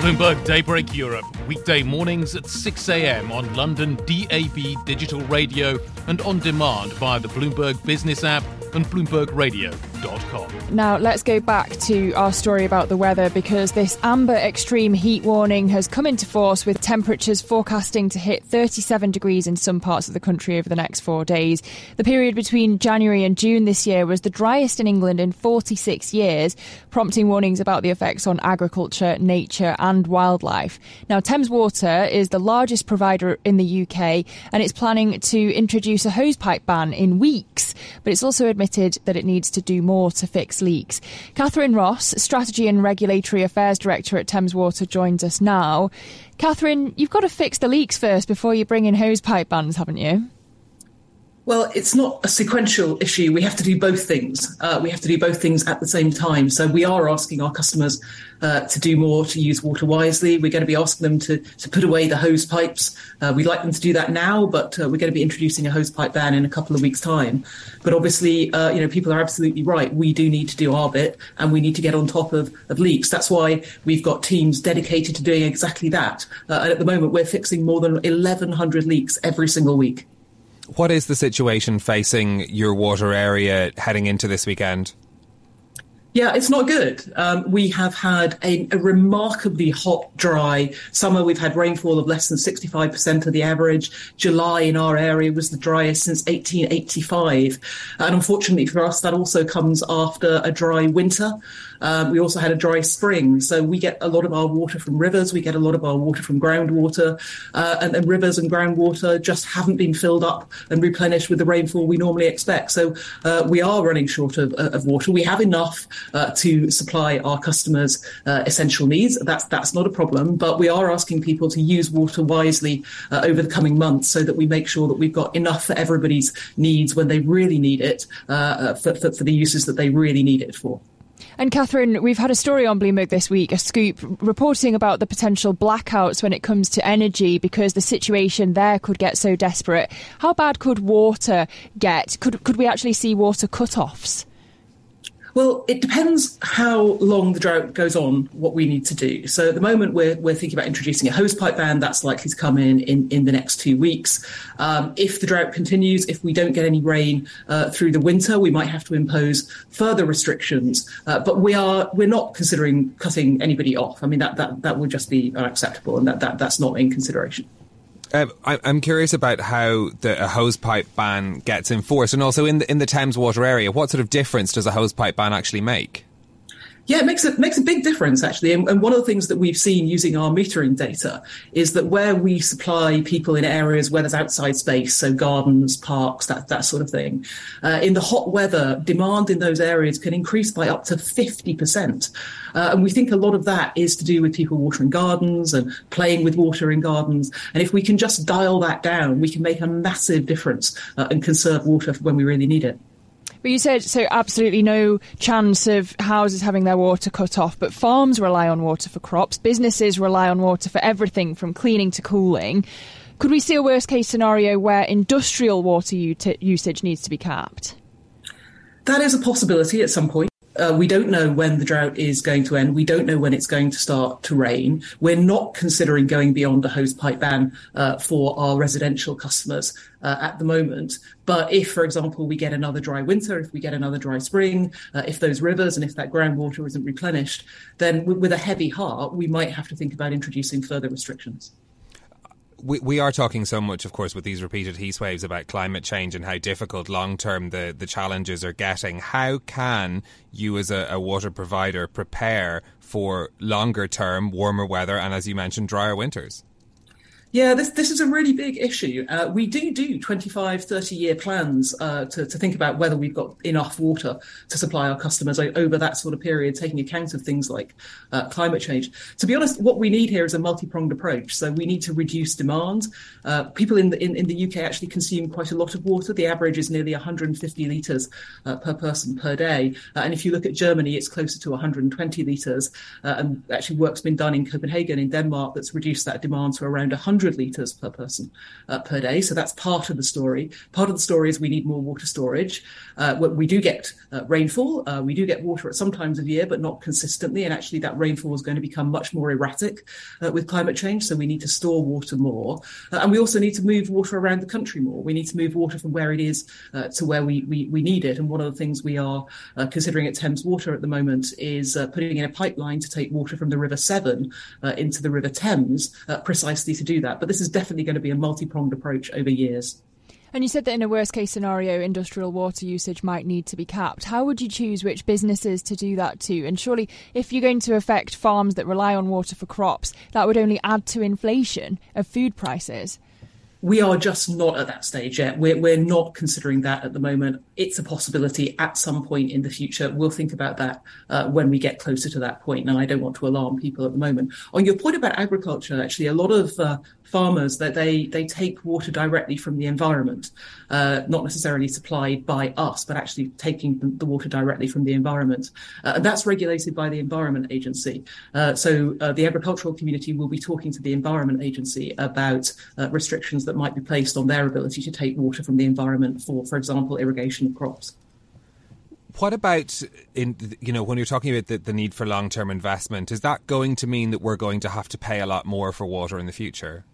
Bloomberg Daybreak Europe, weekday mornings at 6 a.m. on London DAB digital radio and on demand via the Bloomberg Business app and Now, let's go back to our story about the weather because this amber extreme heat warning has come into force with temperatures forecasting to hit 37 degrees in some parts of the country over the next four days. The period between January and June this year was the driest in England in 46 years, prompting warnings about the effects on agriculture, nature, and wildlife. Now, Thames Water is the largest provider in the UK and it's planning to introduce a hosepipe ban in weeks, but it's also admitted that it needs to do more to fix leaks. Cathryn Ross, Strategy and Regulatory Affairs Director at Thames Water, joins us now. Cathryn, you've got to fix the leaks first before you bring in hosepipe bans, haven't you? Well, it's not a sequential issue. We have to do both things. Uh, we have to do both things at the same time. So we are asking our customers uh, to do more, to use water wisely. We're going to be asking them to, to put away the hose pipes. Uh, we'd like them to do that now, but uh, we're going to be introducing a hose pipe ban in a couple of weeks' time. But obviously, uh, you know, people are absolutely right. We do need to do our bit, and we need to get on top of, of leaks. That's why we've got teams dedicated to doing exactly that. Uh, and at the moment, we're fixing more than 1,100 leaks every single week. What is the situation facing your water area heading into this weekend? Yeah, it's not good. Um, we have had a, a, remarkably hot, dry summer. We've had rainfall of less than 65% of the average. July in our area was the driest since 1885. And unfortunately for us, that also comes after a dry winter. Um, we also had a dry spring. So we get a lot of our water from rivers. We get a lot of our water from groundwater. Uh, and, and rivers and groundwater just haven't been filled up and replenished with the rainfall we normally expect. So uh, we are running short of, of water. We have enough uh, to supply our customers uh, essential needs. That's that's not a problem, but we are asking people to use water wisely uh, over the coming months so that we make sure that we've got enough for everybody's needs when they really need it uh, uh, for, for, for the uses that they really need it for. And Cathryn, we've had a story on Bloomberg this week, a scoop reporting about the potential blackouts when it comes to energy because the situation there could get so desperate. How bad could water get? Could could we actually see water cut-offs? Well, it depends how long the drought goes on, what we need to do. So at the moment, we're, we're thinking about introducing a hosepipe ban. That's likely to come in in, in the next two weeks. Um, if the drought continues, if we don't get any rain uh, through the winter, we might have to impose further restrictions. Uh, but we are we're not considering cutting anybody off. I mean, that, that, that would just be unacceptable, and that, that that's not in consideration. Um, I'm curious about how the a hosepipe ban gets enforced, and also in the in the Thames water area, what sort of difference does a hosepipe ban actually make? Yeah, it makes it makes a big difference actually. And, and, one of the things that we've seen using our metering data is that where we supply people in areas where there's outside space, so gardens, parks, that that sort of thing, uh, in the hot weather, demand in those areas can increase by up to fifty percent. Uh, and we think a lot of that is to do with people watering gardens and playing with water in gardens. And if we can just dial that down, we can make a massive difference uh, and conserve water when we really need it. But you said so absolutely no chance of houses having their water cut off, but farms rely on water for crops, businesses rely on water for everything from cleaning to cooling. Could we see a worst case scenario where industrial water usage needs to be capped? That is a possibility at some point. Uh, we don't know when the drought is going to end. We don't know when it's going to start to rain. We're not considering going beyond a hose pipe ban uh, for our residential customers uh, at the moment. But if, for example, we get another dry winter, if we get another dry spring, uh, if those rivers and if that groundwater isn't replenished, then w- with a heavy heart, we might have to think about introducing further restrictions we, we are talking so much, of course, with these repeated heat waves about climate change and how difficult long term the, the challenges are getting. How can you, as a, a water provider, prepare for longer term warmer weather and, as you mentioned, drier winters? Yeah, this this is a really big issue. Uh, we do do 25, 30 year plans uh, to, to think about whether we've got enough water to supply our customers over that sort of period, taking account of things like uh, climate change. To be honest, what we need here is a multi pronged approach. So we need to reduce demand. Uh, people in the in, in, the UK actually consume quite a lot of water. The average is nearly 150 litres uh, per person per day. Uh, and if you look at Germany, it's closer to 120 litres. and actually, work's been done in Copenhagen, in Denmark, that's reduced that demand to around 100 100 litres per person uh, per day. So that's part of the story. Part of the story is we need more water storage. Uh, we do get uh, rainfall. Uh, we do get water at some times of year, but not consistently. And actually, that rainfall is going to become much more erratic uh, with climate change. So we need to store water more. And we also need to move water around the country more. We need to move water from where it is to where we, we, we, need it. And one of the things we are considering at Thames Water at the moment is putting in a pipeline to take water from the River Severn into the River Thames precisely to do that that. But this is definitely going to be a multi pronged approach over years. And you said that in a worst case scenario, industrial water usage might need to be capped. How would you choose which businesses to do that to? And surely, if you're going to affect farms that rely on water for crops, that would only add to inflation of food prices we are just not at that stage yet. We're, we're not considering that at the moment. It's a possibility at some point in the future. We'll think about that uh, when we get closer to that point. And I don't want to alarm people at the moment. On your point about agriculture, actually, a lot of uh, farmers that they they take water directly from the environment, uh, not necessarily supplied by us, but actually taking the water directly from the environment. Uh, and that's regulated by the Environment Agency. Uh, so uh, the agricultural community will be talking to the Environment Agency about restrictions that might be placed on their ability to take water from the environment for, for example, irrigation crops. What about in you know when you're talking about the, the need for long term investment? Is that going to mean that we're going to have to pay a lot more for water in the future?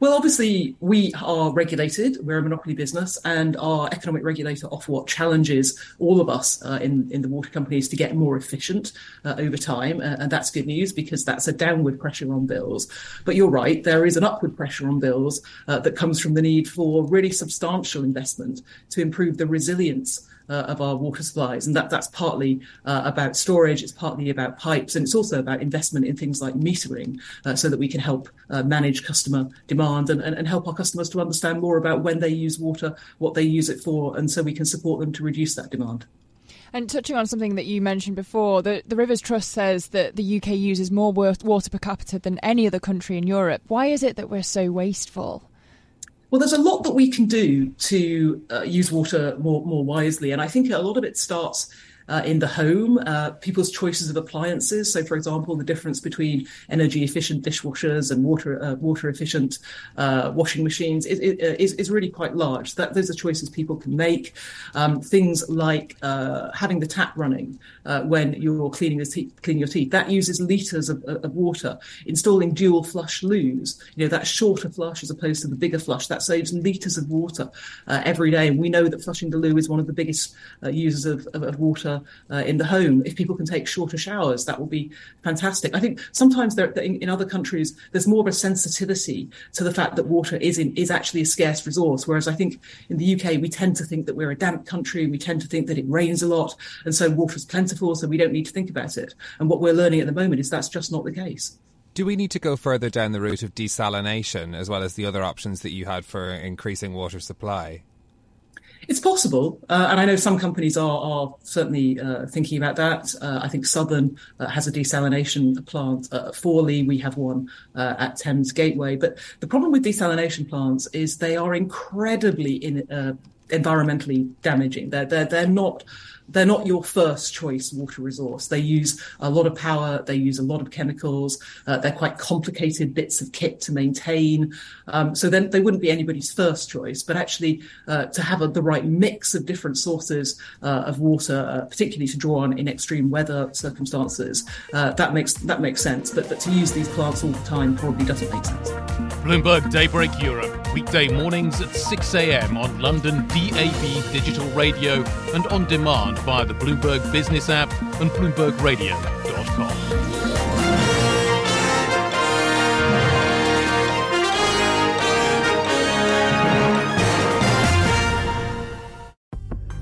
Well, obviously, we are regulated. We're a monopoly business, and our economic regulator, Ofwat, challenges all of us uh, in, in the water companies to get more efficient uh, over time. Uh, and that's good news because that's a downward pressure on bills. But you're right, there is an upward pressure on bills uh, that comes from the need for really substantial investment to improve the resilience uh, of our water supplies. And that, that's partly uh, about storage, it's partly about pipes, and it's also about investment in things like metering uh, so that we can help uh, manage customer demand and, and, and, help our customers to understand more about when they use water, what they use it for, and so we can support them to reduce that demand. And touching on something that you mentioned before, the, the Rivers Trust says that the UK uses more water per capita than any other country in Europe. Why is it that we're so wasteful? Well, there's a lot that we can do to uh, use water more more wisely, and I think a lot of it starts uh, in the home, uh, people's choices of appliances. So, for example, the difference between energy efficient dishwashers and water uh, water efficient uh, washing machines is, is, is, really quite large. That those are choices people can make. Um, things like uh, having the tap running uh, when you're cleaning, te- cleaning your teeth that uses liters of, of, water. Installing dual flush loos, you know, that shorter flush as opposed to the bigger flush, that saves liters of water every day. And we know that flushing the loo is one of the biggest users of, of, of water uh, in the home. If people can take shorter showers, that will be fantastic. I think sometimes there, in, in, other countries, there's more of a sensitivity to the fact that water is in, is actually a scarce resource. Whereas I think in the UK, we tend to think that we're a damp country. We tend to think that it rains a lot. And so water is plentiful. So we don't need to think about it. And what we're learning at the moment is that's just not the case. Do we need to go further down the route of desalination as well as the other options that you had for increasing water supply? It's possible, uh, and I know some companies are, are certainly uh, thinking about that. Uh, I think Southern uh, has a desalination plant at Fawley. We have one uh, at Thames Gateway. But the problem with desalination plants is they are incredibly in, uh, environmentally damaging. They're they're they're not they're not your first choice water resource. They use a lot of power, they use a lot of chemicals, uh, they're quite complicated bits of kit to maintain. Um, so then they wouldn't be anybody's first choice, but actually uh, to have a, the right mix of different sources uh, of water, uh, particularly to draw on in extreme weather circumstances, uh, that makes that makes sense. But, but to use these plants all the time probably doesn't make sense. Bloomberg Daybreak Europe, weekday mornings at 6 a.m. on London DAB digital radio and on demand via the Bloomberg Business app and BloombergRadio.com.